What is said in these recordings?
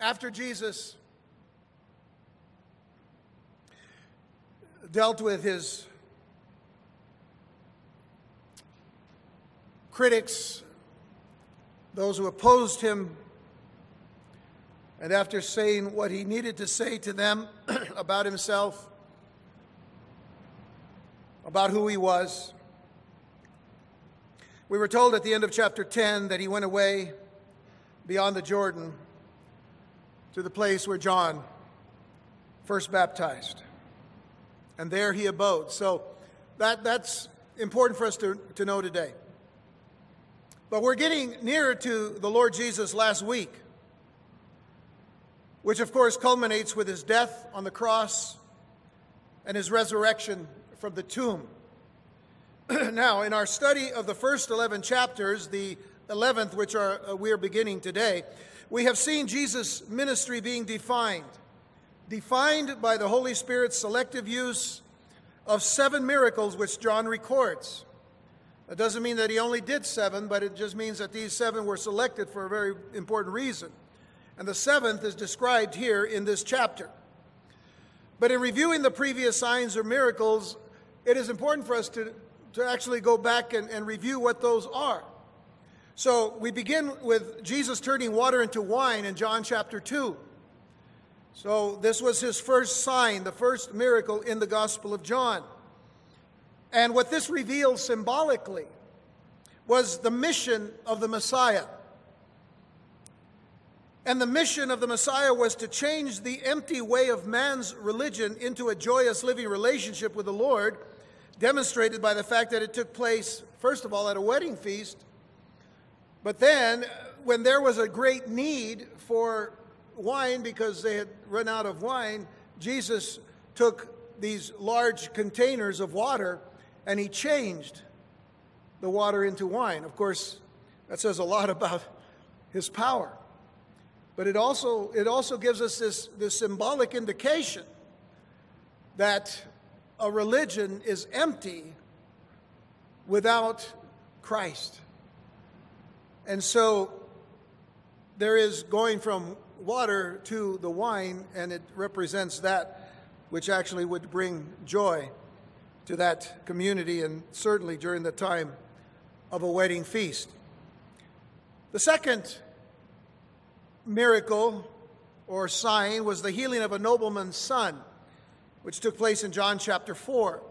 after Jesus dealt with his critics, those who opposed him, and after saying what he needed to say to them about himself, about who he was, we were told at the end of chapter 10 that he went away beyond the Jordan to the place where John first baptized. And there he abode. So that, that's important for us to, to know today. But we're getting nearer to the Lord Jesus last week, which of course culminates with his death on the cross and his resurrection from the tomb. now, in our study of the first 11 chapters, the 11th, which are, uh, we are beginning today, we have seen Jesus' ministry being defined. Defined by the Holy Spirit's selective use of seven miracles which John records. That doesn't mean that he only did seven, but it just means that these seven were selected for a very important reason. And the seventh is described here in this chapter. But in reviewing the previous signs or miracles, it is important for us to to actually go back and, and review what those are. So we begin with Jesus turning water into wine in John chapter 2. So this was his first sign, the first miracle in the Gospel of John. And what this reveals symbolically was the mission of the Messiah. And the mission of the Messiah was to change the empty way of man's religion into a joyous living relationship with the Lord demonstrated by the fact that it took place, first of all, at a wedding feast, but then when there was a great need for wine because they had run out of wine, Jesus took these large containers of water and he changed the water into wine. Of course, that says a lot about his power. But it also, it also gives us this, this symbolic indication that a religion is empty without Christ. And so there is going from water to the wine, and it represents that which actually would bring joy to that community, and certainly during the time of a wedding feast. The second miracle or sign was the healing of a nobleman's son which took place in John chapter 4.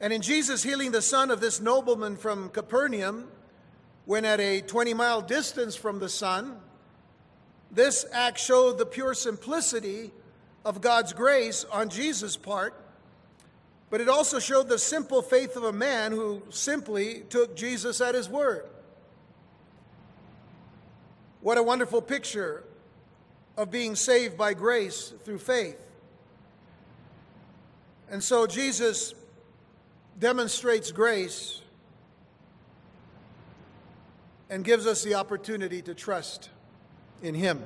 And in Jesus healing the son of this nobleman from Capernaum, when at a 20 mile distance from the son, this act showed the pure simplicity of God's grace on Jesus' part, but it also showed the simple faith of a man who simply took Jesus at his word. What a wonderful picture of being saved by grace through faith. And so Jesus demonstrates grace and gives us the opportunity to trust in Him.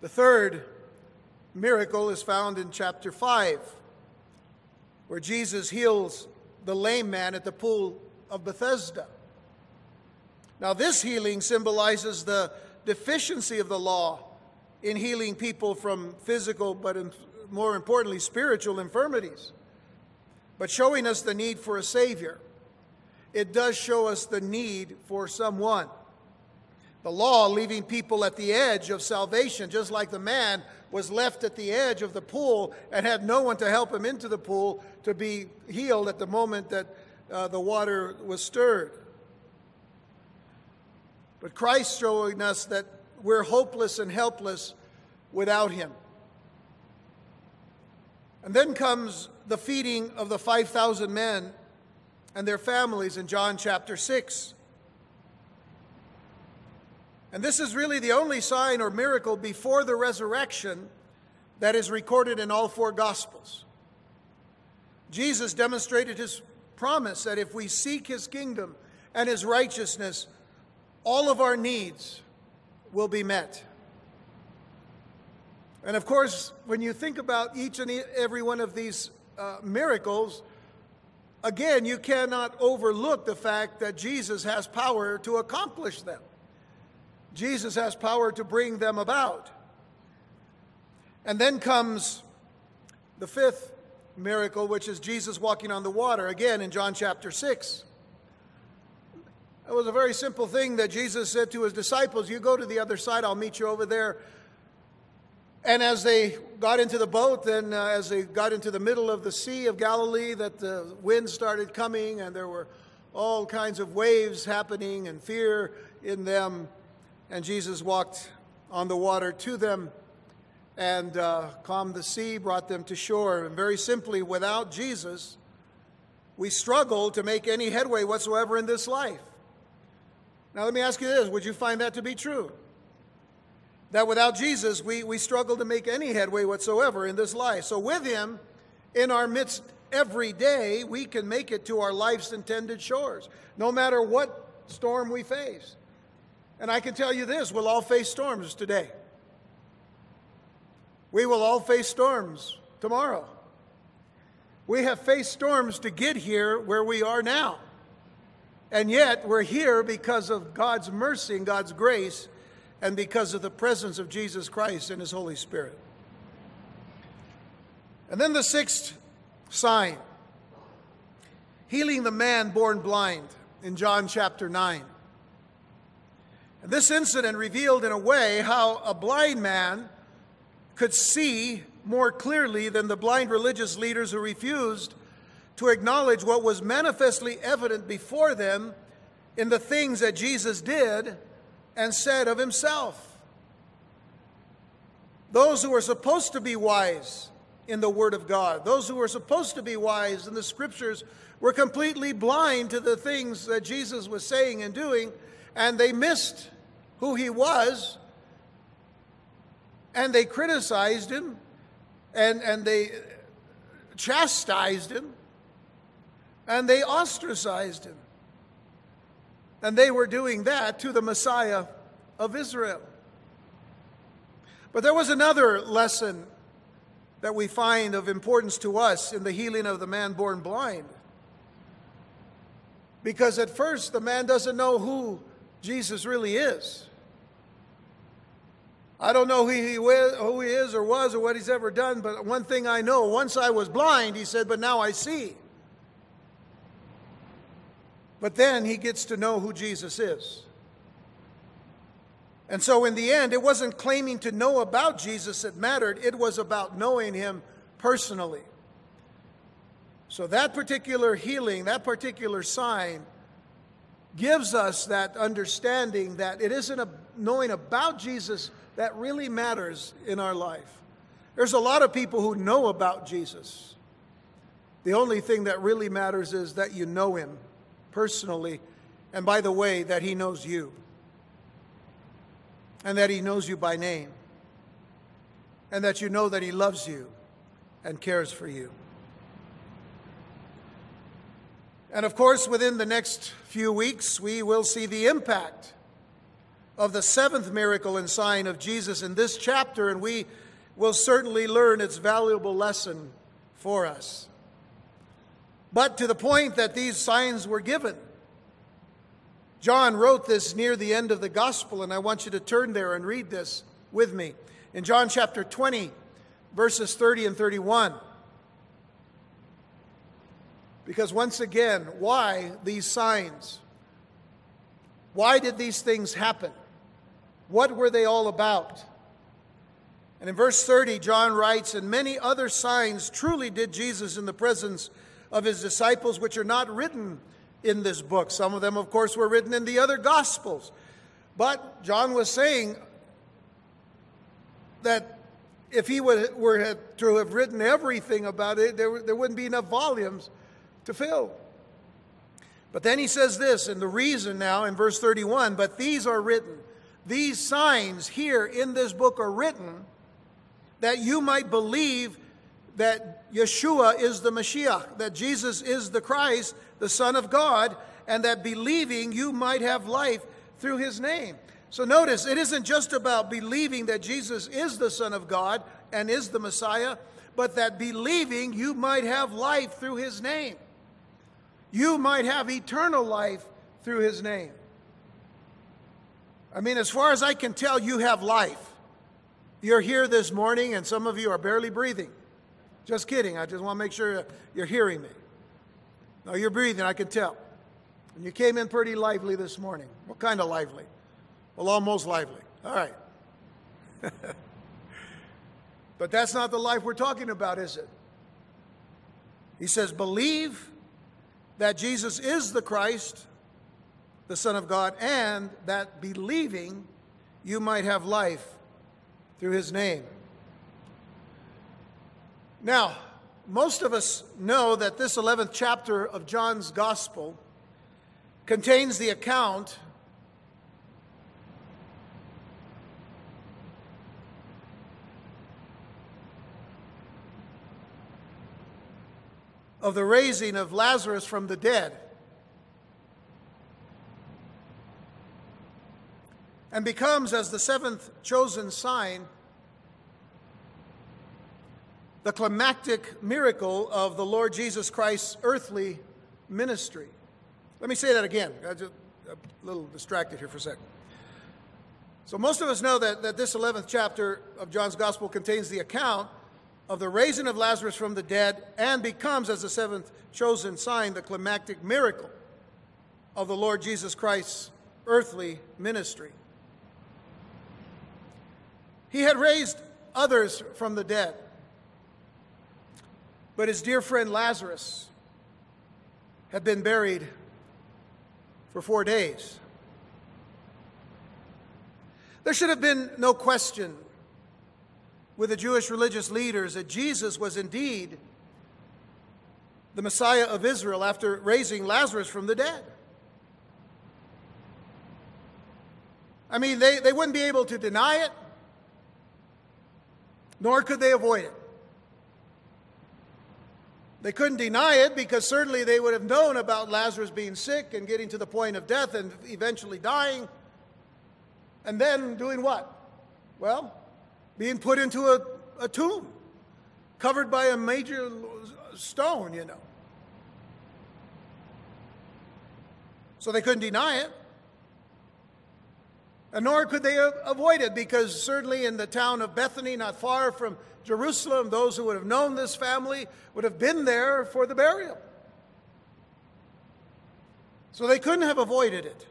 The third miracle is found in chapter 5, where Jesus heals the lame man at the pool of Bethesda. Now, this healing symbolizes the deficiency of the law in healing people from physical but more importantly, spiritual infirmities, but showing us the need for a Savior. It does show us the need for someone. The law leaving people at the edge of salvation, just like the man was left at the edge of the pool and had no one to help him into the pool to be healed at the moment that uh, the water was stirred. But Christ showing us that we're hopeless and helpless without him. And then comes the feeding of the 5,000 men and their families in John chapter 6. And this is really the only sign or miracle before the resurrection that is recorded in all four Gospels. Jesus demonstrated his promise that if we seek his kingdom and his righteousness, all of our needs will be met. And of course, when you think about each and every one of these uh, miracles, again, you cannot overlook the fact that Jesus has power to accomplish them. Jesus has power to bring them about. And then comes the fifth miracle, which is Jesus walking on the water, again in John chapter 6. It was a very simple thing that Jesus said to his disciples You go to the other side, I'll meet you over there. And as they got into the boat, and uh, as they got into the middle of the Sea of Galilee, that the wind started coming and there were all kinds of waves happening and fear in them. And Jesus walked on the water to them and uh, calmed the sea, brought them to shore. And very simply, without Jesus, we struggle to make any headway whatsoever in this life. Now, let me ask you this would you find that to be true? That without Jesus, we, we struggle to make any headway whatsoever in this life. So, with Him in our midst every day, we can make it to our life's intended shores, no matter what storm we face. And I can tell you this we'll all face storms today. We will all face storms tomorrow. We have faced storms to get here where we are now. And yet, we're here because of God's mercy and God's grace and because of the presence of Jesus Christ and His Holy Spirit. And then the sixth sign healing the man born blind in John chapter 9. And this incident revealed, in a way, how a blind man could see more clearly than the blind religious leaders who refused to acknowledge what was manifestly evident before them in the things that Jesus did and said of himself. Those who were supposed to be wise in the Word of God, those who were supposed to be wise in the Scriptures, were completely blind to the things that Jesus was saying and doing, and they missed who he was, and they criticized him, and, and they chastised him, and they ostracized him. And they were doing that to the Messiah of Israel. But there was another lesson that we find of importance to us in the healing of the man born blind. Because at first, the man doesn't know who Jesus really is. I don't know who he, who he is or was or what he's ever done, but one thing I know once I was blind, he said, but now I see. But then he gets to know who Jesus is. And so, in the end, it wasn't claiming to know about Jesus that mattered, it was about knowing him personally. So, that particular healing, that particular sign, gives us that understanding that it isn't a knowing about Jesus that really matters in our life. There's a lot of people who know about Jesus. The only thing that really matters is that you know him personally, and by the way, that He knows you, and that He knows you by name, and that you know that He loves you and cares for you. And of course, within the next few weeks, we will see the impact of the seventh miracle and sign of Jesus in this chapter, and we will certainly learn its valuable lesson for us but to the point that these signs were given. John wrote this near the end of the gospel, and I want you to turn there and read this with me. In John chapter 20, verses 30 and 31. Because once again, why these signs? Why did these things happen? What were they all about? And in verse 30, John writes, And many other signs truly did Jesus in the presence of his disciples, which are not written in this book. Some of them, of course, were written in the other Gospels. But John was saying that if he would, were to have written everything about it, there, there wouldn't be enough volumes to fill. But then he says this, and the reason now in verse 31 but these are written, these signs here in this book are written that you might believe that Yeshua is the Mashiach, that Jesus is the Christ, the Son of God, and that believing you might have life through his name. So notice, it isn't just about believing that Jesus is the Son of God and is the Messiah, but that believing you might have life through his name. You might have eternal life through his name. I mean, as far as I can tell, you have life. You're here this morning, and some of you are barely breathing. Just kidding. I just want to make sure you're hearing me. No, you're breathing, I can tell. And you came in pretty lively this morning. What kind of lively? Well, almost lively. All right. but that's not the life we're talking about, is it? He says, believe that Jesus is the Christ, the Son of God, and that believing you might have life through his name. Now, most of us know that this 11th chapter of John's Gospel contains the account of the raising of Lazarus from the dead. And becomes, as the seventh chosen sign, the climactic miracle of the Lord Jesus Christ's earthly ministry. Let me say that again. I just a little distracted here for a second. So, most of us know that, that this 11th chapter of John's Gospel contains the account of the raising of Lazarus from the dead and becomes, as the seventh chosen sign, the climactic miracle of the Lord Jesus Christ's earthly ministry. He had raised others from the dead, but his dear friend Lazarus had been buried for four days. There should have been no question with the Jewish religious leaders that Jesus was indeed the Messiah of Israel after raising Lazarus from the dead. I mean, they, they wouldn't be able to deny it, nor could they avoid it. They couldn't deny it because certainly they would have known about Lazarus being sick and getting to the point of death and eventually dying. And then doing what? Well, being put into a, a tomb, covered by a major stone, you know. So they couldn't deny it. And nor could they avoid it because certainly in the town of Bethany, not far from Jerusalem, those who would have known this family would have been there for the burial. So they couldn't have avoided it.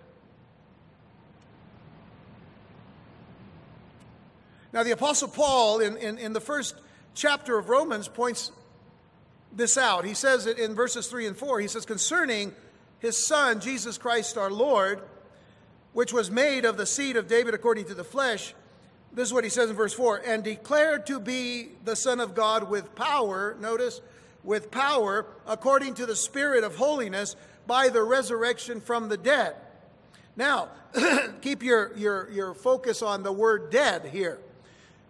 Now, the Apostle Paul, in, in, in, the first chapter of Romans, points this out. He says it in verses 3 and 4. He says, Concerning his Son, Jesus Christ our Lord, which was made of the seed of David according to the flesh, this is what he says in verse 4 and declared to be the Son of God with power, notice, with power, according to the Spirit of holiness, by the resurrection from the dead. Now, keep your, your, your focus on the word dead here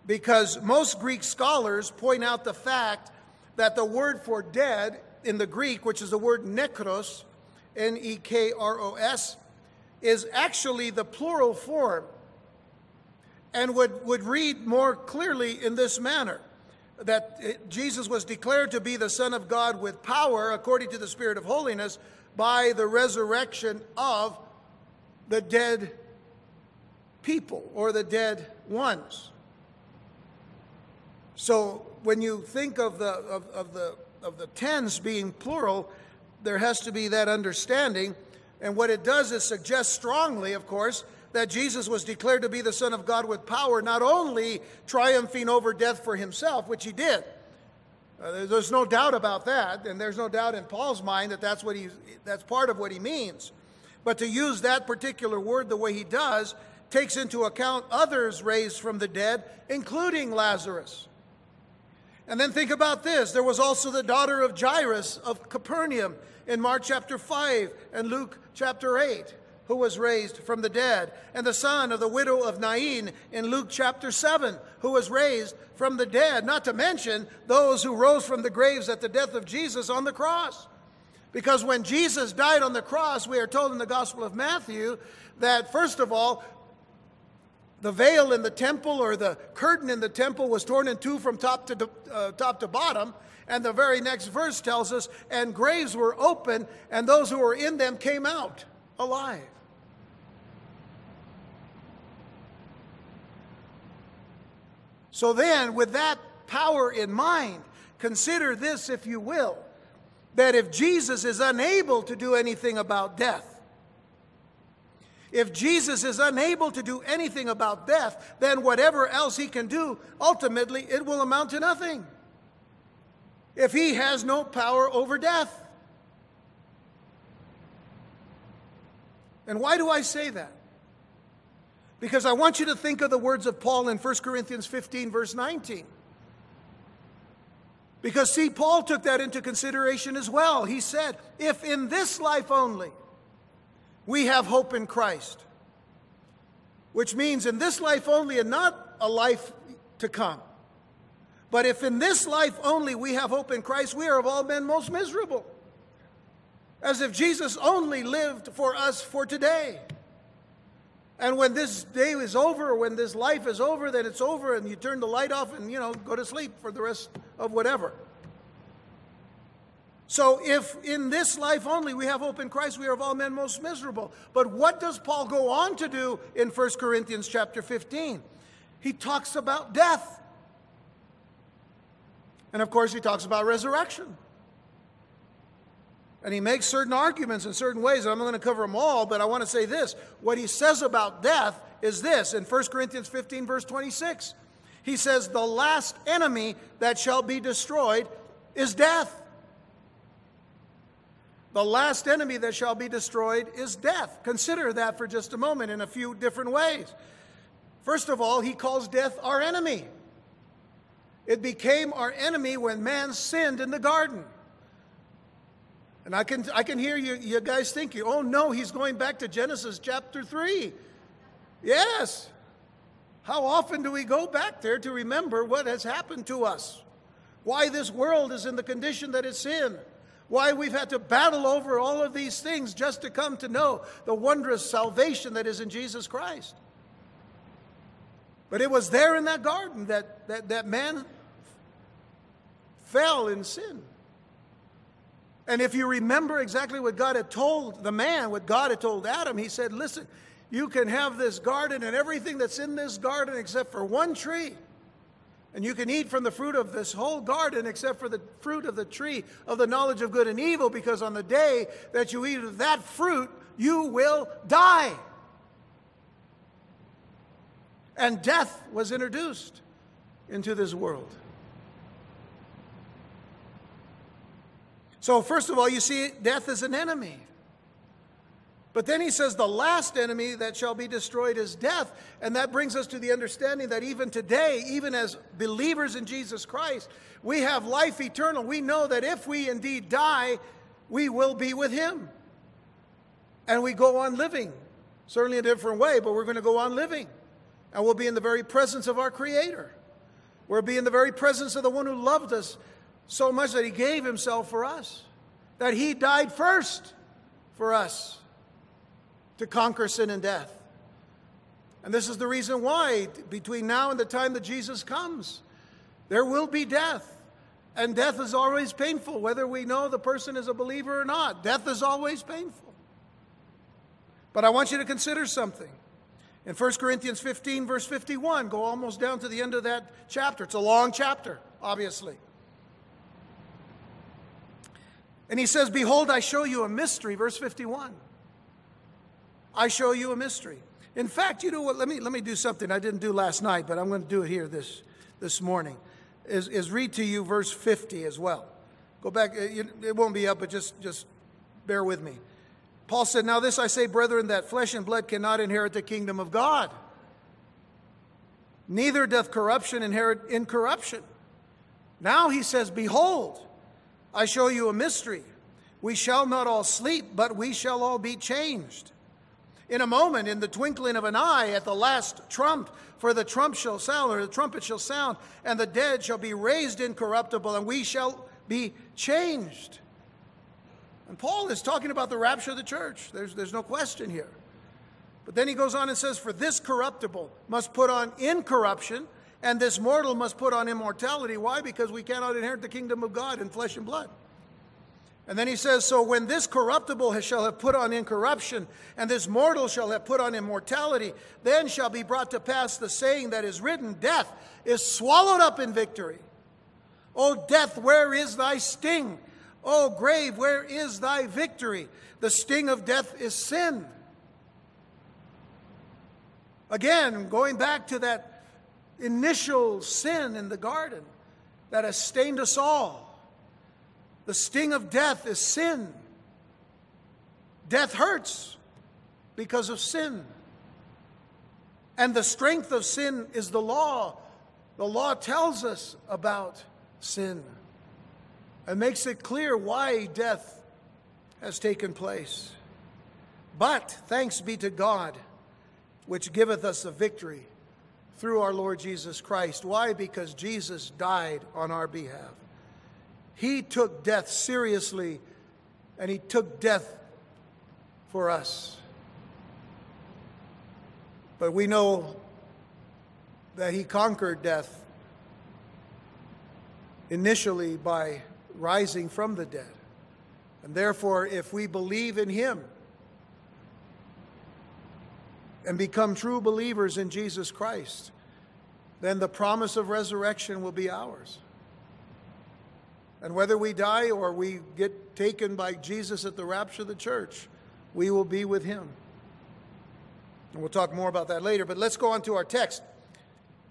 because most Greek scholars point out the fact that the word for dead in the Greek, which is the word nekros, N E K R O S, is actually the plural form and would, would read more clearly in this manner that Jesus was declared to be the Son of God with power according to the Spirit of holiness by the resurrection of the dead people or the dead ones. So when you think of the, of, of, the, of the tense being plural, there has to be that understanding. And what it does is suggest strongly, of course, that Jesus was declared to be the Son of God with power, not only triumphing over death for himself, which he did. Uh, there's no doubt about that, and there's no doubt in Paul's mind that that's, what he, that's part of what he means. But to use that particular word the way he does takes into account others raised from the dead, including Lazarus. And then think about this there was also the daughter of Jairus of Capernaum in Mark chapter 5 and Luke chapter 8, who was raised from the dead, and the son of the widow of Nain in Luke chapter 7, who was raised from the dead, not to mention those who rose from the graves at the death of Jesus on the cross. Because when Jesus died on the cross, we are told in the Gospel of Matthew that, first of all, the veil in the temple or the curtain in the temple was torn in two from top to, uh, top to bottom. And the very next verse tells us, and graves were open, and those who were in them came out alive. So then, with that power in mind, consider this, if you will, that if Jesus is unable to do anything about death, if Jesus is unable to do anything about death, then whatever else he can do, ultimately it will amount to nothing. If he has no power over death. And why do I say that? Because I want you to think of the words of Paul in 1 Corinthians 15, verse 19. Because, see, Paul took that into consideration as well. He said, If in this life only we have hope in Christ, which means in this life only and not a life to come. But if in this life only we have hope in Christ, we are of all men most miserable. As if Jesus only lived for us for today. And when this day is over, when this life is over, then it's over and you turn the light off and, you know, go to sleep for the rest of whatever. So if in this life only we have hope in Christ, we are of all men most miserable. But what does Paul go on to do in 1 Corinthians chapter 15? He talks about death. And of course, he talks about resurrection. And he makes certain arguments in certain ways, and I'm not going to cover them all, but I want to say this. What he says about death is this in 1 Corinthians 15, verse 26. He says, The last enemy that shall be destroyed is death. The last enemy that shall be destroyed is death. Consider that for just a moment in a few different ways. First of all, he calls death our enemy. It became our enemy when man sinned in the garden. And I can, I can hear you, you guys thinking, oh no, he's going back to Genesis chapter 3. Yes. How often do we go back there to remember what has happened to us? Why this world is in the condition that it's in? Why we've had to battle over all of these things just to come to know the wondrous salvation that is in Jesus Christ? But it was there in that garden that, that, that man fell in sin. And if you remember exactly what God had told the man, what God had told Adam, he said, Listen, you can have this garden and everything that's in this garden except for one tree. And you can eat from the fruit of this whole garden except for the fruit of the tree of the knowledge of good and evil, because on the day that you eat of that fruit, you will die. And death was introduced into this world. So, first of all, you see death as an enemy. But then he says, the last enemy that shall be destroyed is death. And that brings us to the understanding that even today, even as believers in Jesus Christ, we have life eternal. We know that if we indeed die, we will be with him. And we go on living, certainly a different way, but we're going to go on living. And we'll be in the very presence of our Creator. We'll be in the very presence of the one who loved us so much that he gave himself for us, that he died first for us to conquer sin and death. And this is the reason why, between now and the time that Jesus comes, there will be death. And death is always painful, whether we know the person is a believer or not. Death is always painful. But I want you to consider something. In 1 Corinthians 15, verse 51, go almost down to the end of that chapter. It's a long chapter, obviously. And he says, Behold, I show you a mystery, verse 51. I show you a mystery. In fact, you know what? Let me, let me do something I didn't do last night, but I'm going to do it here this, this morning. Is, is read to you verse 50 as well. Go back, uh, it won't be up, but just, just bear with me. Paul said, Now this I say, brethren, that flesh and blood cannot inherit the kingdom of God. Neither doth corruption inherit incorruption. Now he says, Behold, I show you a mystery. We shall not all sleep, but we shall all be changed. In a moment, in the twinkling of an eye, at the last trump, for the trump shall sound, or the trumpet shall sound, and the dead shall be raised incorruptible, and we shall be changed. And Paul is talking about the rapture of the church. There's, there's no question here. But then he goes on and says, For this corruptible must put on incorruption, and this mortal must put on immortality. Why? Because we cannot inherit the kingdom of God in flesh and blood. And then he says, So when this corruptible shall have put on incorruption, and this mortal shall have put on immortality, then shall be brought to pass the saying that is written Death is swallowed up in victory. O death, where is thy sting? O grave, where is thy victory? The sting of death is sin. Again, going back to that initial sin in the garden that has stained us all. The sting of death is sin. Death hurts because of sin. And the strength of sin is the law. The law tells us about sin and makes it clear why death has taken place. But thanks be to God, which giveth us a victory through our Lord Jesus Christ. Why? Because Jesus died on our behalf. He took death seriously, and He took death for us. But we know that He conquered death initially by rising from the dead. And therefore, if we believe in Him and become true believers in Jesus Christ, then the promise of resurrection will be ours. And whether we die or we get taken by Jesus at the rapture of the church, we will be with him. And we'll talk more about that later. But let's go on to our text.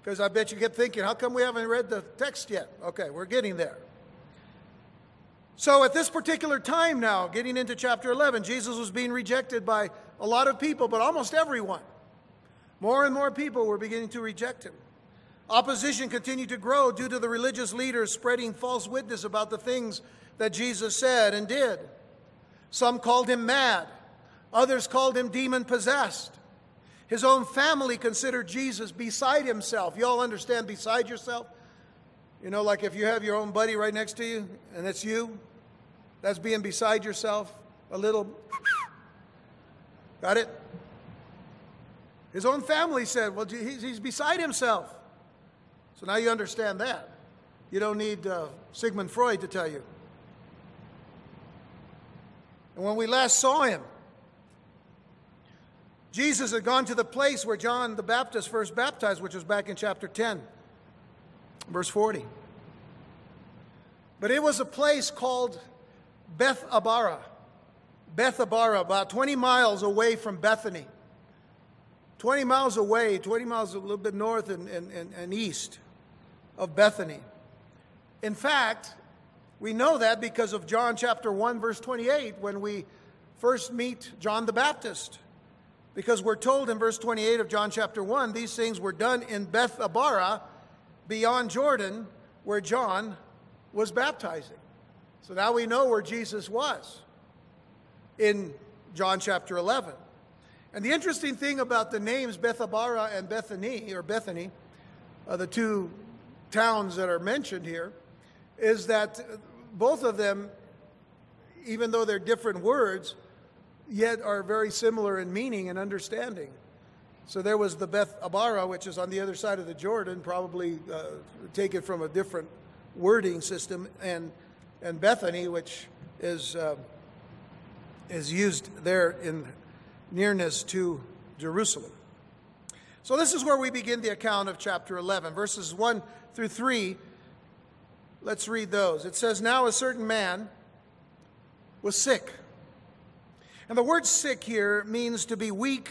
Because I bet you get thinking, how come we haven't read the text yet? Okay, we're getting there. So at this particular time now, getting into chapter 11, Jesus was being rejected by a lot of people, but almost everyone. More and more people were beginning to reject him. Opposition continued to grow due to the religious leaders spreading false witness about the things that Jesus said and did. Some called him mad, others called him demon possessed. His own family considered Jesus beside himself. You all understand beside yourself? You know, like if you have your own buddy right next to you and it's you, that's being beside yourself a little. Got it? His own family said, well, he's beside himself. So now you understand that. You don't need uh, Sigmund Freud to tell you. And when we last saw him, Jesus had gone to the place where John the Baptist first baptized, which was back in chapter 10, verse 40. But it was a place called Beth Abara. Beth Abara, about 20 miles away from Bethany. 20 miles away, 20 miles a little bit north and, and, and east of Bethany. In fact, we know that because of John chapter 1, verse 28, when we first meet John the Baptist. Because we're told in verse 28 of John chapter 1, these things were done in Bethabara, beyond Jordan, where John was baptizing. So now we know where Jesus was in John chapter 11. And the interesting thing about the names Bethabara and Bethany, or Bethany, uh, the two towns that are mentioned here is that both of them, even though they're different words, yet are very similar in meaning and understanding. So there was the Beth Abara, which is on the other side of the Jordan, probably uh, taken from a different wording system, and and Bethany, which is uh, is used there in nearness to Jerusalem. So this is where we begin the account of chapter 11, verses 1 through 3. Let's read those. It says, Now a certain man was sick. And the word sick here means to be weak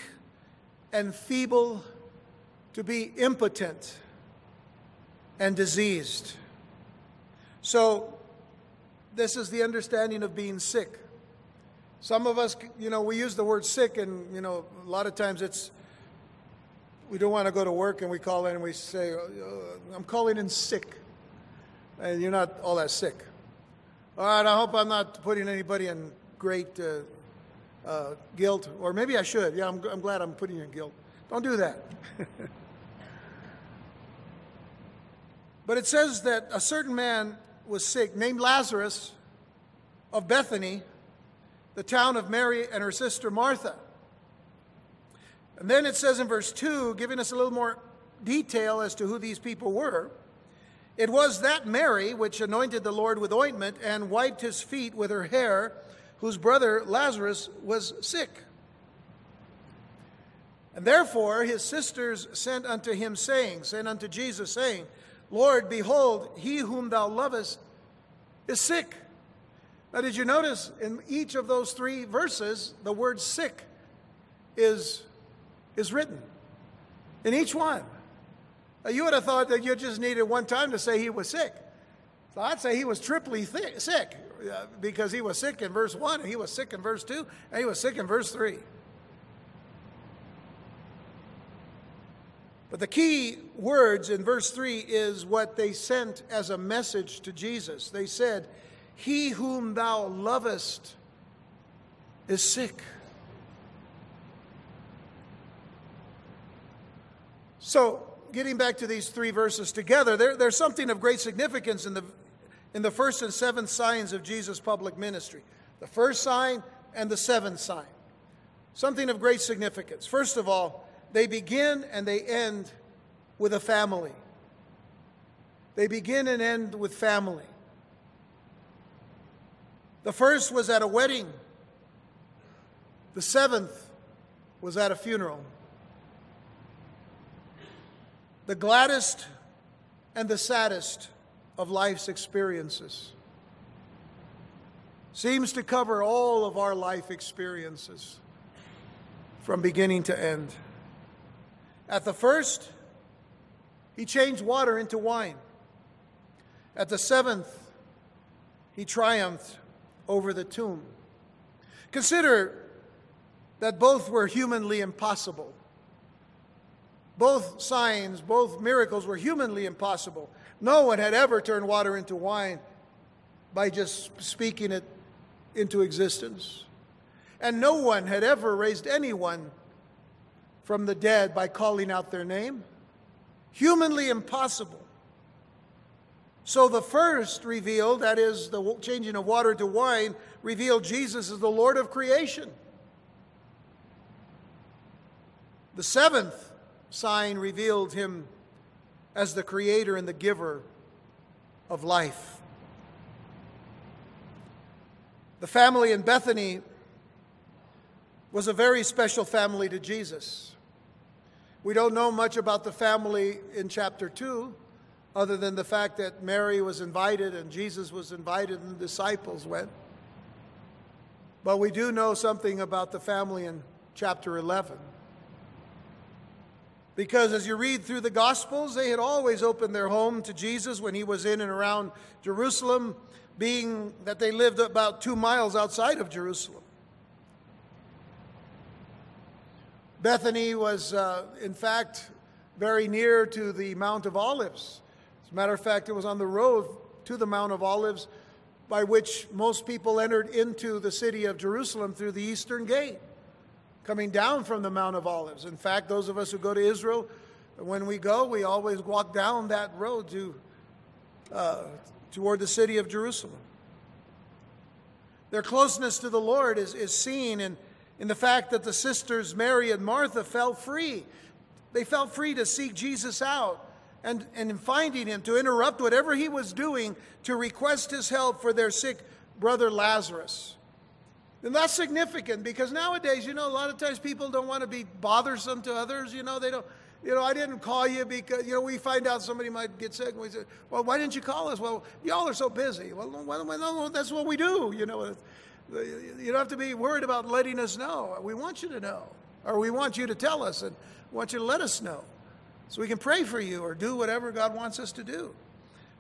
and feeble, to be impotent and diseased. So, this is the understanding of being sick. Some of us, you know, we use the word sick, and, you know, a lot of times it's we don't want to go to work and we call in and we say, uh, I'm calling in sick. And you're not all that sick. All right, I hope I'm not putting anybody in great uh, uh, guilt, or maybe I should. Yeah, I'm, I'm glad I'm putting you in guilt. Don't do that. but it says that a certain man was sick, named Lazarus of Bethany, the town of Mary and her sister Martha. And then it says in verse 2, giving us a little more detail as to who these people were, It was that Mary which anointed the Lord with ointment and wiped his feet with her hair, whose brother Lazarus was sick. And therefore his sisters sent unto him, saying, Sent unto Jesus, saying, Lord, behold, he whom thou lovest is sick. Now, did you notice in each of those three verses, the word sick is, is written? In each one. Now, you would have thought that you just needed one time to say he was sick. So I'd say he was triply sick uh, because he was sick in verse 1, and he was sick in verse 2, and he was sick in verse 3. But the key words in verse 3 is what they sent as a message to Jesus. They said, He whom thou lovest is sick. So, getting back to these three verses together, there, there's something of great significance in the, in the first and seventh signs of Jesus' public ministry. The first sign and the seventh sign. Something of great significance. First of all, they begin and they end with a family. They begin and end with family. The first was at a wedding, the seventh was at a funeral. The gladdest and the saddest of life's experiences seems to cover all of our life experiences from beginning to end. At the first, he changed water into wine. At the seventh, he triumphed over the tomb. Consider that both were humanly impossible. Both signs, both miracles were humanly impossible. No one had ever turned water into wine by just speaking it into existence. And no one had ever raised anyone from the dead by calling out their name. Humanly impossible. So the first revealed, that is, the changing of water to wine, revealed Jesus as the Lord of creation. The seventh sign revealed him as the creator and the giver of life. The family in Bethany was a very special family to Jesus. We don't know much about the family in chapter 2, other than the fact that Mary was invited and Jesus was invited and the disciples went. But we do know something about the family in chapter 11. Because as you read through the Gospels, they had always opened their home to Jesus when he was in and around Jerusalem, being that they lived about two miles outside of Jerusalem. Bethany was, uh, in fact, very near to the Mount of Olives. A matter of fact, it was on the road to the Mount of Olives by which most people entered into the city of Jerusalem through the eastern gate, coming down from the Mount of Olives. In fact, those of us who go to Israel, when we go, we always walk down that road to, uh, toward the city of Jerusalem. Their closeness to the Lord is, is seen in in the fact that the sisters Mary and Martha felt free. They felt free to seek Jesus out and, and in finding him, to interrupt whatever he was doing to request his help for their sick brother Lazarus. And that's significant because nowadays, you know, a lot of times people don't want to be bothersome to others. You know, they don't, you know, I didn't call you because, you know, we find out somebody might get sick and we say, well, why didn't you call us? Well, y'all are so busy. Well, well, that's what we do, you know. You don't have to be worried about letting us know. We want you to know, or we want you to tell us, and want you to let us know so we can pray for you or do whatever God wants us to do.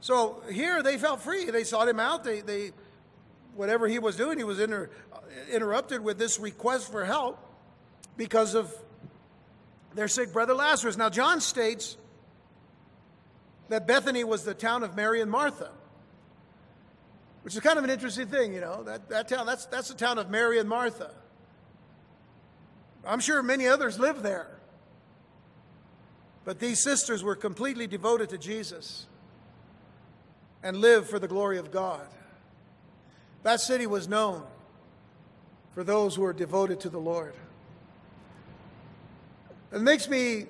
So here they felt free. They sought him out. They, they whatever he was doing, he was inter, interrupted with this request for help because of their sick brother Lazarus. Now, John states that Bethany was the town of Mary and Martha which is kind of an interesting thing, you know. That, that town, that's, that's the town of Mary and Martha. I'm sure many others live there. But these sisters were completely devoted to Jesus and lived for the glory of God. That city was known for those who were devoted to the Lord. It makes me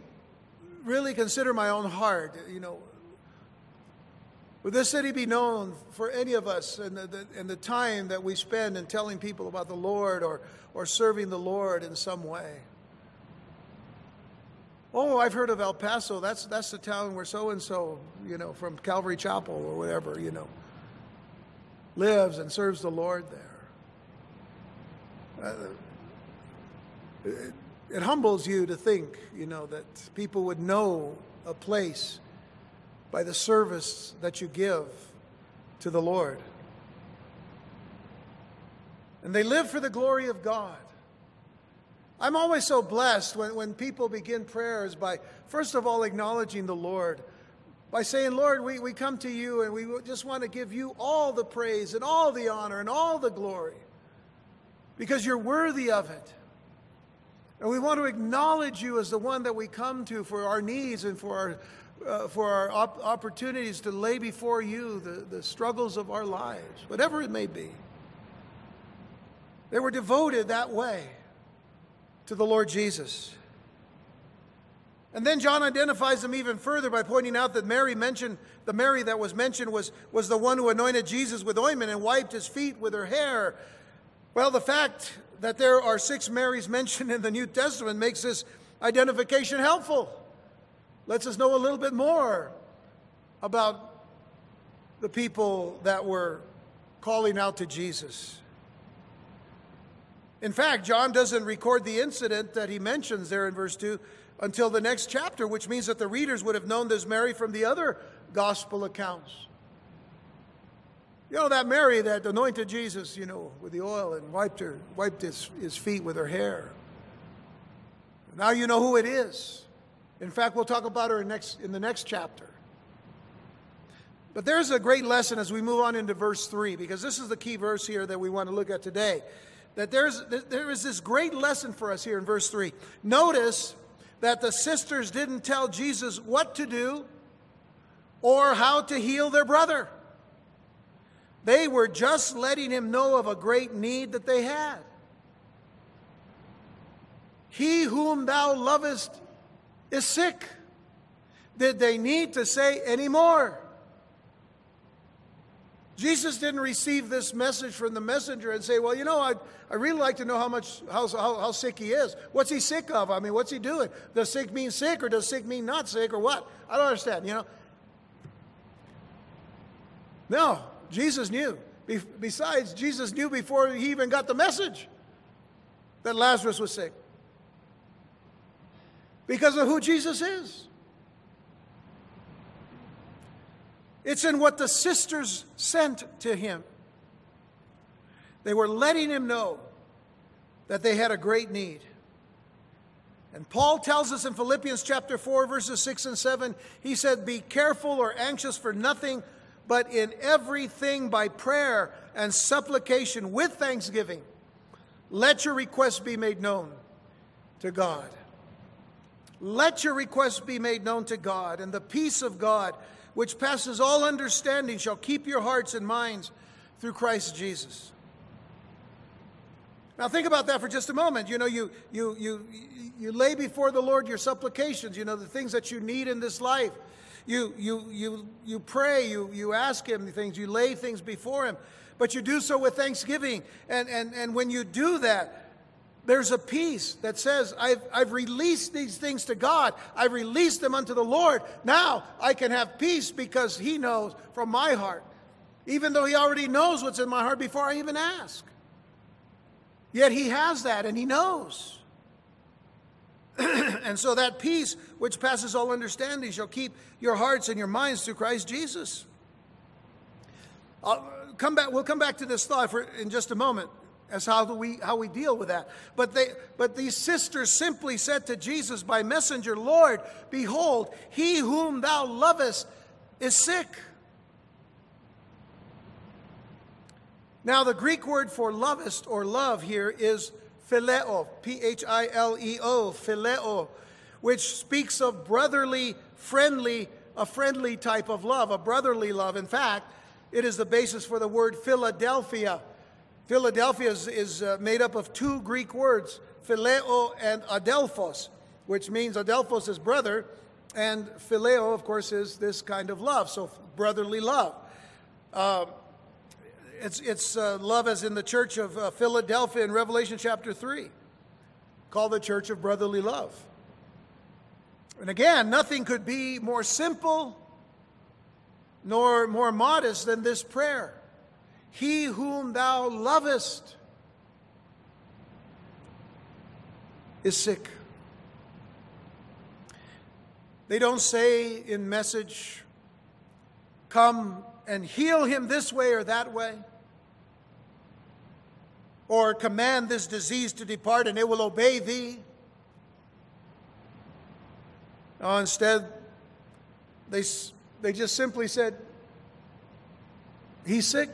really consider my own heart. You know, Would this city be known for any of us and the, the, and the time that we spend in telling people about the Lord or, or serving the Lord in some way? Oh, I've heard of El Paso. That's, that's the town where so and so, you know, from Calvary Chapel or whatever, you know, lives and serves the Lord there. Uh, it, it humbles you to think, you know, that people would know a place by the service that you give to the Lord. And they live for the glory of God. I'm always so blessed when, when people begin prayers by, first of all, acknowledging the Lord, by saying, Lord, we, we come to you and we just want to give you all the praise and all the honor and all the glory because you're worthy of it. And we want to acknowledge you as the one that we come to for our needs and for our, uh, for our op- opportunities to lay before you the, the struggles of our lives, whatever it may be. They were devoted that way to the Lord Jesus. And then John identifies them even further by pointing out that Mary mentioned, the Mary that was mentioned was, was the one who anointed Jesus with ointment and wiped his feet with her hair. Well, the fact that there are six Marys mentioned in the New Testament makes this identification helpful lets us know a little bit more about the people that were calling out to Jesus. In fact, John doesn't record the incident that he mentions there in verse 2 until the next chapter, which means that the readers would have known this Mary from the other gospel accounts. You know, that Mary that anointed Jesus, you know, with the oil and wiped, her, wiped his, his feet with her hair. Now you know who it is. In fact, we'll talk about her in, next, in the next chapter. But there's a great lesson as we move on into verse 3, because this is the key verse here that we want to look at today. That there's, there is this great lesson for us here in verse 3. Notice that the sisters didn't tell Jesus what to do or how to heal their brother. They were just letting him know of a great need that they had. He whom thou lovest is sick. Did they need to say any more? Jesus didn't receive this message from the messenger and say, Well, you know, I'd, i really like to know how much how, how, how sick he is. What's he sick of? I mean, what's he doing? Does sick mean sick or does sick mean not sick or what? I don't understand, you know. No, Jesus knew. Be- besides, Jesus knew before he even got the message that Lazarus was sick because of who Jesus is. It's in what the sisters sent to him. They were letting him know that they had a great need. And Paul tells us in Philippians chapter 4, verses 6 and 7, he said, Be careful or anxious for nothing, but in everything by prayer and supplication with thanksgiving, let your requests be made known to God. Let your requests be made known to God, and the peace of God, which passes all understanding, shall keep your hearts and minds through Christ Jesus. Now think about that for just a moment. You know, you you you you lay before the Lord your supplications, you know, the things that you need in this life. You you you you pray, you you ask him things, you lay things before him, but you do so with thanksgiving. And and and when you do that, there's a peace that says, I've, I've released these things to God. I've released them unto the Lord. Now I can have peace because He knows from my heart, even though He already knows what's in my heart before I even ask. Yet He has that and He knows. and so that peace which passes all understanding shall keep your hearts and your minds through Christ Jesus. I'll come back, we'll come back to this thought for, in just a moment as how we how we deal with that. But they but these sisters simply said to Jesus by messenger, Lord, behold, he whom thou lovest is sick. Now the Greek word for lovest or love here is phileo, P H I L E O, phileo, which speaks of brotherly, friendly, a friendly type of love, a brotherly love. In fact, it is the basis for the word Philadelphia Philadelphia is, is uh, made up of two Greek words, phileo and adelphos, which means adelphos is brother, and phileo, of course, is this kind of love. So brotherly love. Uh, it's it's uh, love as in the church of uh, Philadelphia in Revelation chapter 3, called the church of brotherly love. And again, nothing could be more simple nor more modest than this prayer He whom thou lovest is sick. They don't say in message, come and heal him this way or that way, or command this disease to depart and it will obey thee. No, instead, they, they just simply said, He's sick,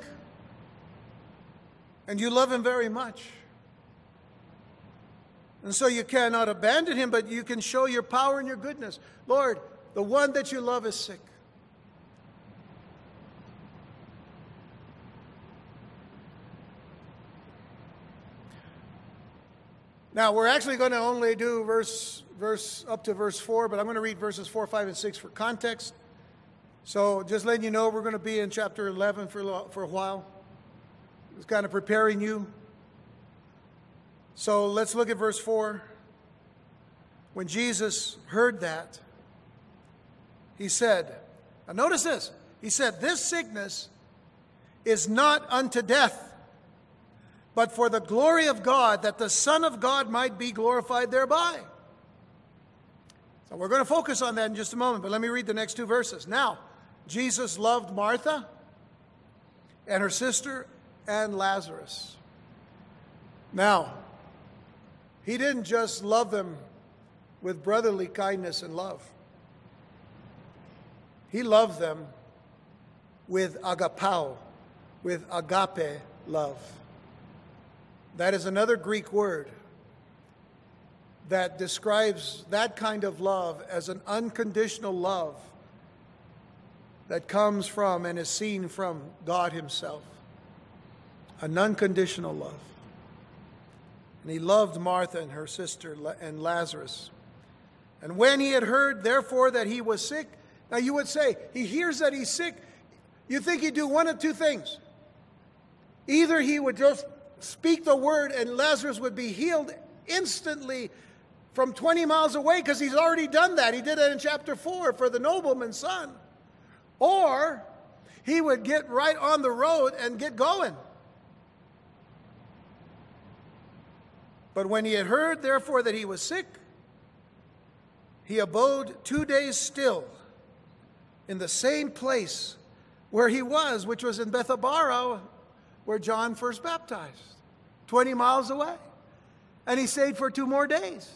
and you love him very much. And so you cannot abandon him, but you can show your power and your goodness. Lord, the one that you love is sick. Now, we're actually going to only do verse, verse up to verse 4, but I'm going to read verses 4, 5, and 6 for context. So, just letting you know, we're going to be in chapter 11 for, for a while. It's kind of preparing you so let's look at verse 4. When Jesus heard that, he said, now notice this. He said, This sickness is not unto death, but for the glory of God, that the Son of God might be glorified thereby. So we're going to focus on that in just a moment, but let me read the next two verses. Now, Jesus loved Martha and her sister and Lazarus. Now, he didn't just love them with brotherly kindness and love, He loved them with agapao, with agape love. That is another Greek word that describes that kind of love as an unconditional love that comes from and is seen from God Himself. An unconditional love. And he loved Martha and her sister and Lazarus. And when he had heard, therefore, that he was sick, now you would say, he hears that he's sick. You think he'd do one of two things. Either he would just speak the word and Lazarus would be healed instantly from 20 miles away because he's already done that. He did it in chapter 4 for the nobleman's son. Or he would get right on the road and get going. But when he had heard, therefore, that he was sick, he abode two days still in the same place where he was, which was in Bethabara, where John first baptized, 20 miles away. And he stayed for two more days.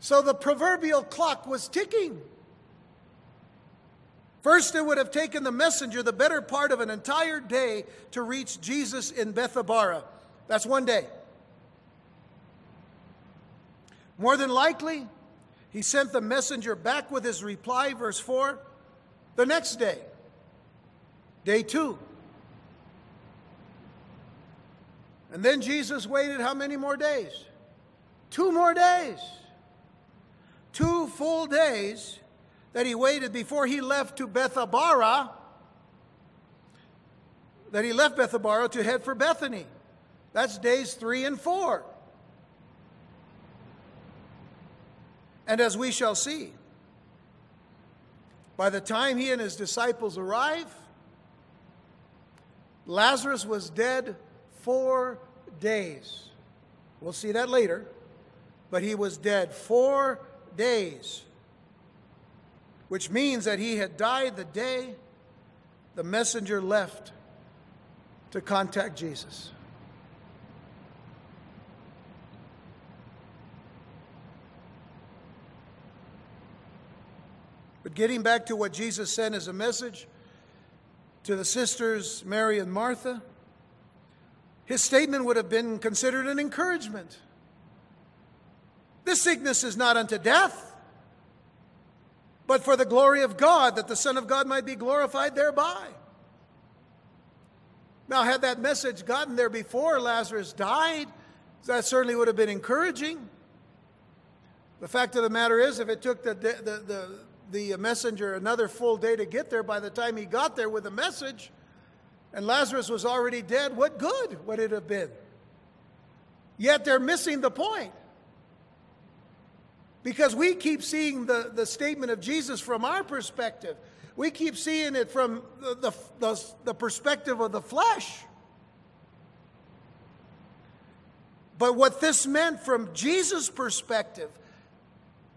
So the proverbial clock was ticking. First, it would have taken the messenger the better part of an entire day to reach Jesus in Bethabara. That's one day. More than likely, he sent the messenger back with his reply, verse 4, the next day, day two. And then Jesus waited how many more days? Two more days. Two full days that he waited before he left to Bethabara, that he left Bethabara to head for Bethany. That's days three and four. And as we shall see, by the time he and his disciples arrive, Lazarus was dead four days. We'll see that later. But he was dead four days, which means that he had died the day the messenger left to contact Jesus. But getting back to what Jesus sent as a message to the sisters, Mary and Martha, his statement would have been considered an encouragement. This sickness is not unto death, but for the glory of God, that the Son of God might be glorified thereby. Now, had that message gotten there before Lazarus died, that certainly would have been encouraging. The fact of the matter is, if it took the, the, the, the messenger another full day to get there. By the time he got there with a message, and Lazarus was already dead, what good would it have been? Yet they're missing the point. Because we keep seeing the, the statement of Jesus from our perspective. We keep seeing it from the, the, the, the perspective of the flesh. But what this meant from Jesus' perspective,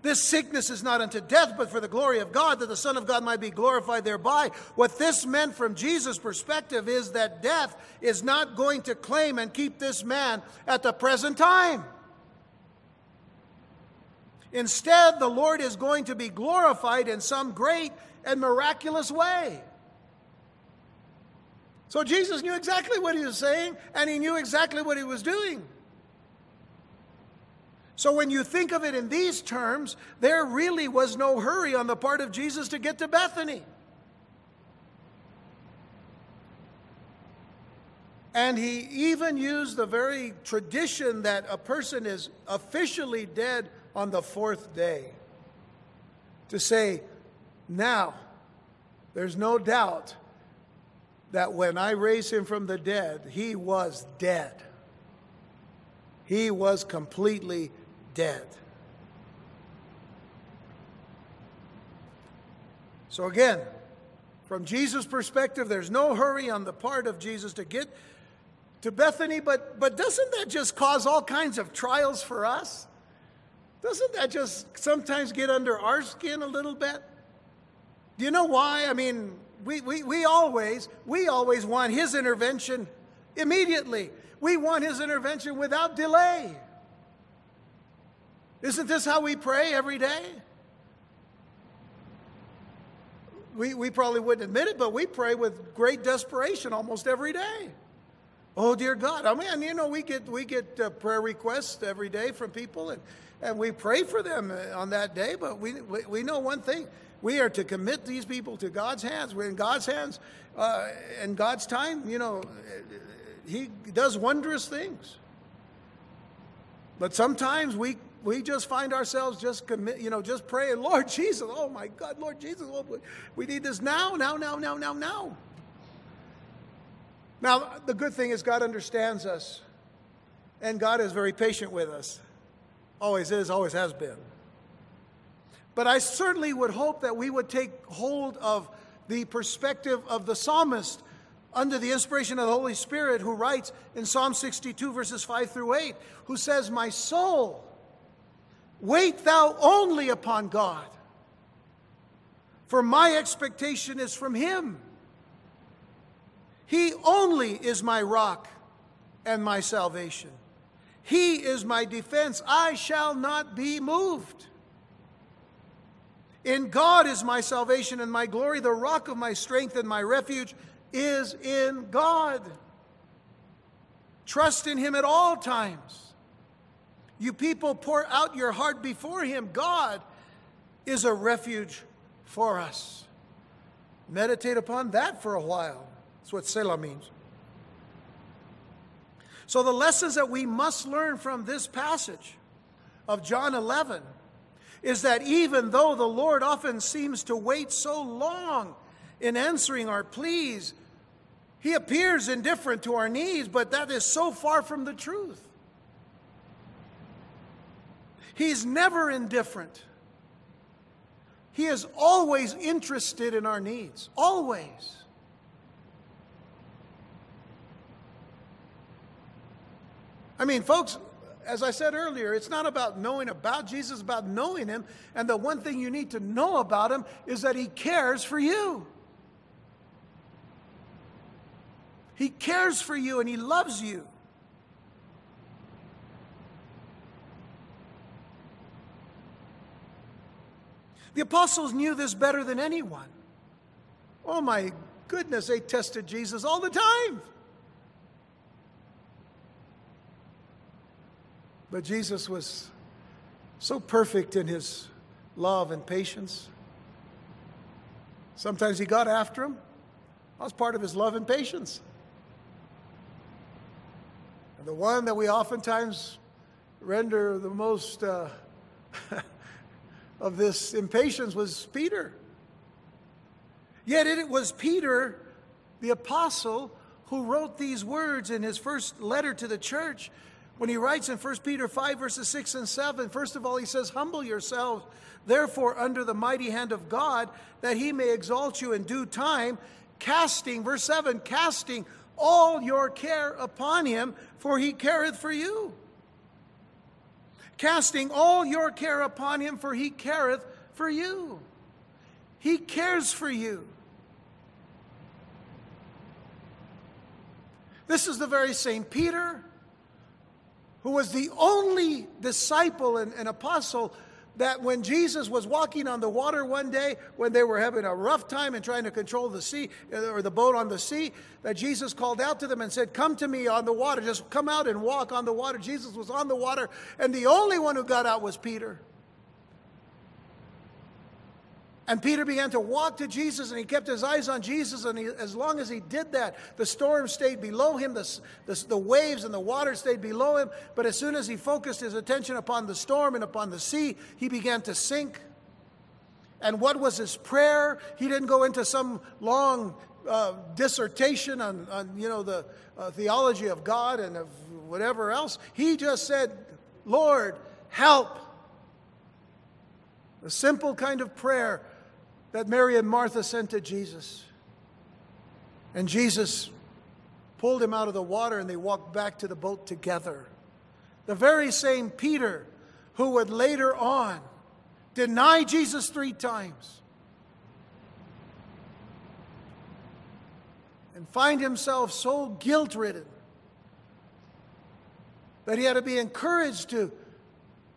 this sickness is not unto death, but for the glory of God, that the Son of God might be glorified thereby. What this meant from Jesus' perspective is that death is not going to claim and keep this man at the present time. Instead, the Lord is going to be glorified in some great and miraculous way. So Jesus knew exactly what he was saying, and he knew exactly what he was doing. So when you think of it in these terms, there really was no hurry on the part of Jesus to get to Bethany. And he even used the very tradition that a person is officially dead on the fourth day to say, now, there's no doubt that when I raised him from the dead, he was dead. He was completely dead. So, again, from Jesus' perspective, there's no hurry on the part of Jesus to get to Bethany, but, but doesn't that just cause all kinds of trials for us? Doesn't that just sometimes get under our skin a little bit? Do you know why? I mean, we, we, we always, we always want his intervention immediately. We want his intervention without delay. Isn't this how we pray every day? We, we probably wouldn't admit it, but we pray with great desperation almost every day. Oh, dear God. I mean, you know, we get, we get uh, prayer requests every day from people, and, and we pray for them uh, on that day, but we, we, we know one thing. We are to commit these people to God's hands. We're in God's hands. Uh, in God's time, you know, He does wondrous things. But sometimes we we just find ourselves just commit, you know, just praying, Lord Jesus, oh my God, Lord Jesus, oh, we need this now, now, now, now, now, now. Now, the good thing is God understands us, and God is very patient with us. Always is, always has been. But I certainly would hope that we would take hold of the perspective of the psalmist under the inspiration of the Holy Spirit, who writes in Psalm 62, verses 5 through 8, who says, My soul, Wait thou only upon God, for my expectation is from Him. He only is my rock and my salvation. He is my defense. I shall not be moved. In God is my salvation and my glory. The rock of my strength and my refuge is in God. Trust in Him at all times. You people pour out your heart before Him. God is a refuge for us. Meditate upon that for a while. That's what Selah means. So, the lessons that we must learn from this passage of John 11 is that even though the Lord often seems to wait so long in answering our pleas, He appears indifferent to our needs, but that is so far from the truth. He's never indifferent. He is always interested in our needs, always. I mean, folks, as I said earlier, it's not about knowing about Jesus, about knowing him. And the one thing you need to know about him is that he cares for you. He cares for you and he loves you. The apostles knew this better than anyone. Oh my goodness, they tested Jesus all the time. But Jesus was so perfect in his love and patience. Sometimes he got after him. That was part of his love and patience. And the one that we oftentimes render the most uh, of this impatience was Peter. Yet it was Peter, the apostle, who wrote these words in his first letter to the church when he writes in 1 Peter 5, verses 6 and 7. First of all, he says, Humble yourselves, therefore, under the mighty hand of God, that he may exalt you in due time, casting, verse 7, casting all your care upon him, for he careth for you. Casting all your care upon him, for he careth for you. He cares for you. This is the very same Peter who was the only disciple and, and, apostle that when Jesus was walking on the water one day, when they were having a rough time and trying to control the sea uh, or the boat on the sea, that Jesus called out to them and said, Come to me on the water. Just come out and walk on the water. Jesus was on the water, and the only one who got out was Peter. And Peter began to walk to Jesus and he kept his eyes on Jesus. And he, as long as he did that, the storm stayed below him, the, the, the, waves and the water stayed below him. But as soon as he focused his attention upon the storm and upon the sea, he began to sink. And what was his prayer? He didn't go into some long uh, dissertation on, on, you know, the uh, theology of God and of whatever else. He just said, Lord, help. A simple kind of prayer that Mary and Martha sent to Jesus. And Jesus pulled him out of the water and they walked back to the boat together. The very same Peter who would later on deny Jesus three times and find himself so guilt ridden that he had to be encouraged to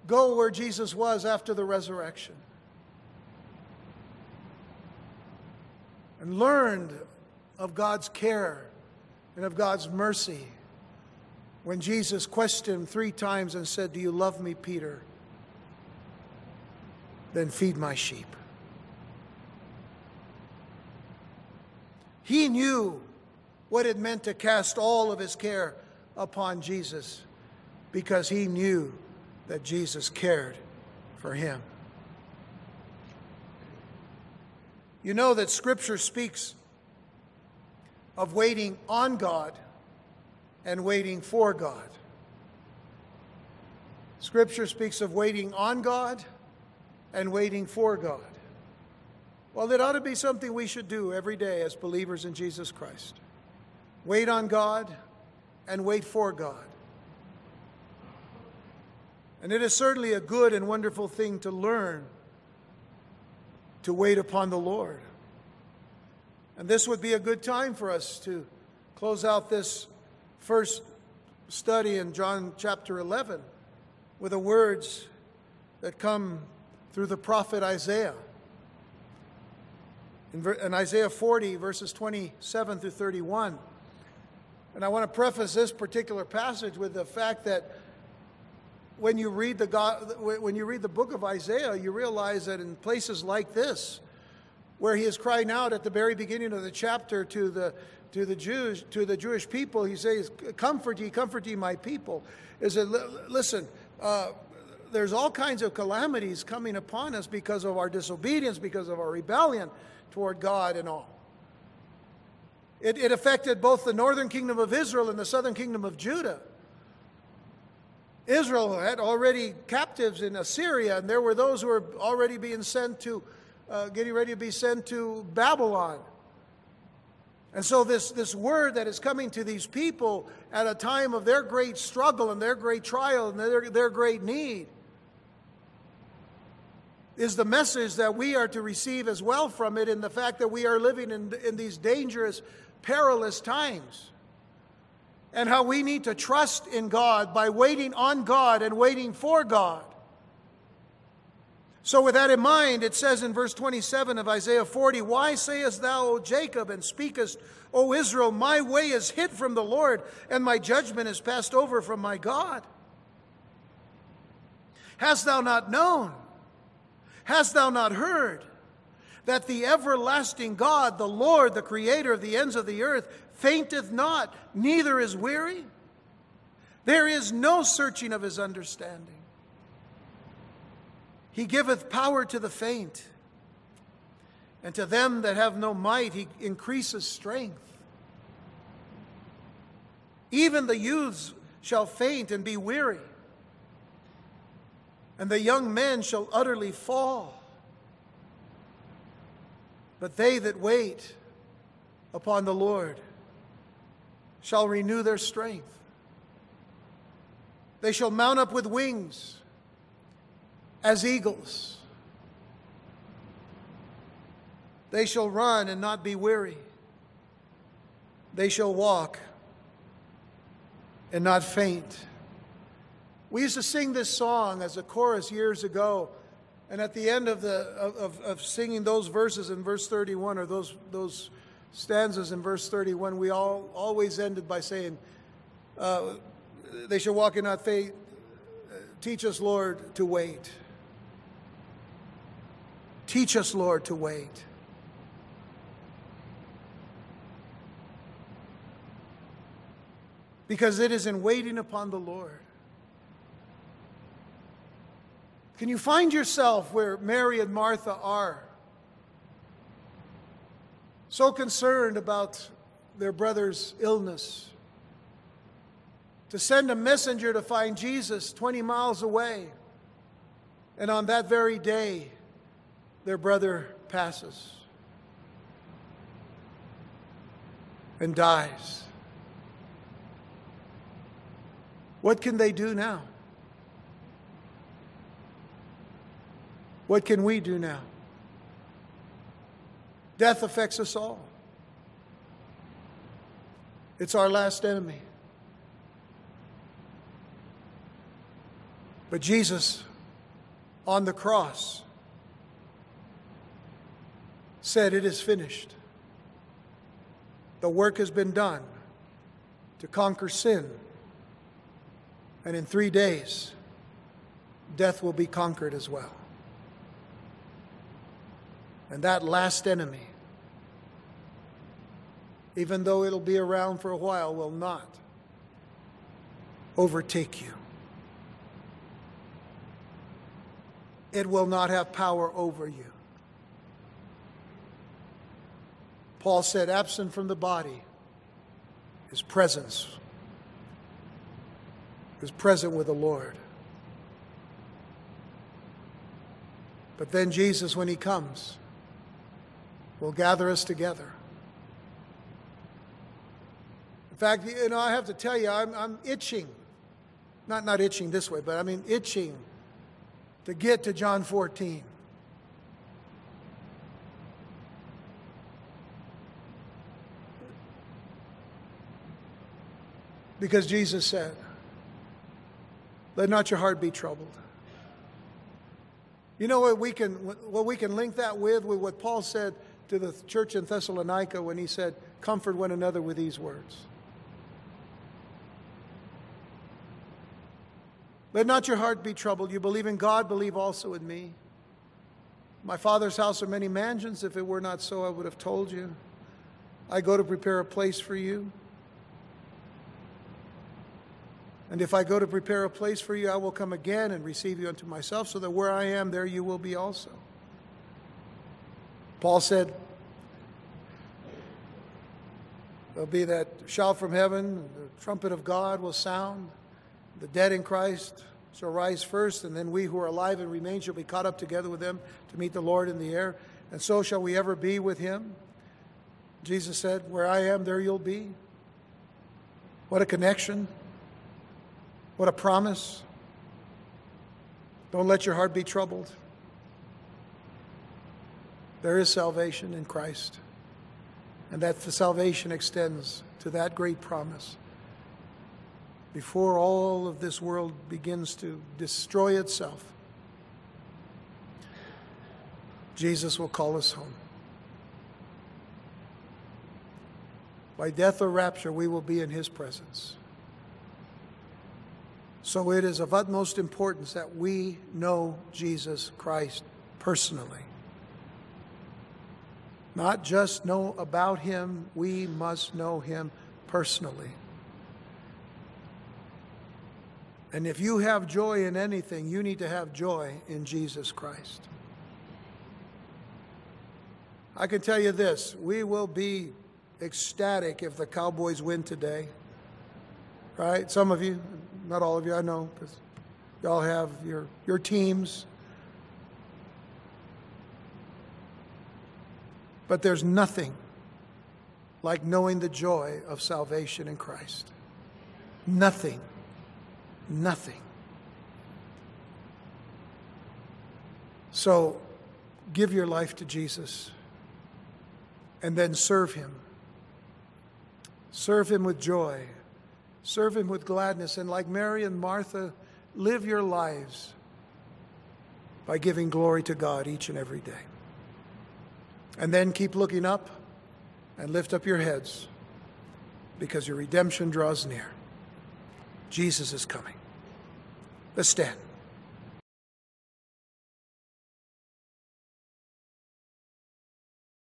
go where Jesus was after the resurrection. And learned of God's care and of God's mercy when Jesus questioned three times and said, Do you love me, Peter? Then feed my sheep. He knew what it meant to cast all of his care upon Jesus because he knew that Jesus cared for him. You know that Scripture speaks of waiting on God and waiting for God. Scripture speaks of waiting on God and waiting for God. Well, it ought to be something we should do every day as believers in Jesus Christ. Wait on God and wait for God. And it is certainly a good and wonderful thing to learn to wait upon the Lord. And this would be a good time for us to close out this first study in John chapter 11 with the words that come through the prophet Isaiah. In, Isaiah 40, verses 27 through 31. And I want to preface this particular passage with the fact that when you read the God, when you read the book of Isaiah, you realize that in places like this, where he is crying out at the very beginning of the chapter to the to the Jews, to the Jewish people, he says, "Comfort ye, comfort ye, my people." Is it? Listen, uh, there's all kinds of calamities coming upon us because of our disobedience, because of our rebellion toward God, and all. It, it affected both the northern kingdom of Israel and the southern kingdom of Judah. Israel had already captives in Assyria, and there were those who were already being sent to, uh, getting ready to be sent to Babylon. And so, this, this word that is coming to these people at a time of their great struggle and their great trial and their, their great need is the message that we are to receive as well from it in the fact that we are living in, in these dangerous, perilous times and how we need to trust in God by waiting on God and waiting for God. So, with that in mind, it says in verse 27 of Isaiah 40, Why sayest thou, O Jacob, and speakest, O Israel, my way is hid from the Lord, and my judgment is passed over from my God? Hast thou not known? Hast thou not heard? That the everlasting God, the Lord, the creator of the ends of the earth, fainteth not, neither is weary. There is no searching of his understanding. He giveth power to the faint, and to them that have no might, he increases strength. Even the youths shall faint and be weary, and the young men shall utterly fall. But they that wait upon the Lord shall renew their strength. They shall mount up with wings as eagles. They shall run and not be weary. They shall walk and not faint. We used to sing this song as a chorus years ago, and at the end of, the, of, of singing those verses in verse 31, or those, those stanzas in verse 31, we all always ended by saying, uh, They shall walk in not faith. Teach us, Lord, to wait. Teach us, Lord, to wait. because it is in waiting upon the Lord. Can you find yourself where Mary and Martha are? So concerned about their brother's illness. To send a messenger to find Jesus 20 miles away. And on that very day, their brother passes and dies. What can they do now? What can we do now? Death affects us all. It's our last enemy. But Jesus on the cross said, It is finished. The work has been done to conquer sin and in three days, death will be conquered as well. And that last enemy, even though it'll be around for a while, will not overtake you. It will not have power over you. Paul said, absent from the body, his presence is present with the Lord. But then Jesus, when he comes, will gather us together. In fact, you know, I have to tell you, I'm, I'm itching. Not, not itching this way, but I mean itching to get to John 14. Because Jesus said, let not your heart be troubled. You know what we can what we can link that with with what Paul said to the church in Thessalonica when he said, "Comfort one another with these words." Let not your heart be troubled. You believe in God, believe also in me. My Father's house are many mansions. If it were not so, I would have told you. I go to prepare a place for you. And if I go to prepare a place for you, I will come again and receive you unto myself, so that where I am, there you will be also. Paul said, There'll be that shout from heaven, the trumpet of God will sound, the dead in Christ shall rise first, and then we who are alive and remain shall be caught up together with them to meet the Lord in the air, and so shall we ever be with him. Jesus said, Where I am, there you'll be. What a connection. What a promise. Don't let your heart be troubled. There is salvation in Christ, and that the salvation extends to that great promise. Before all of this world begins to destroy itself, Jesus will call us home. By death or rapture, we will be in his presence. So it is of utmost importance that we know Jesus Christ personally. Not just know about him, we must know him personally. And if you have joy in anything, you need to have joy in Jesus Christ. I can tell you this we will be ecstatic if the Cowboys win today. Right? Some of you, not all of you, I know, because y'all have your, your teams. But there's nothing like knowing the joy of salvation in Christ. Nothing. Nothing. So give your life to Jesus and then serve Him. Serve Him with joy. Serve Him with gladness. And like Mary and Martha, live your lives by giving glory to God each and every day. And then keep looking up and lift up your heads because your redemption draws near. Jesus is coming. Let's stand.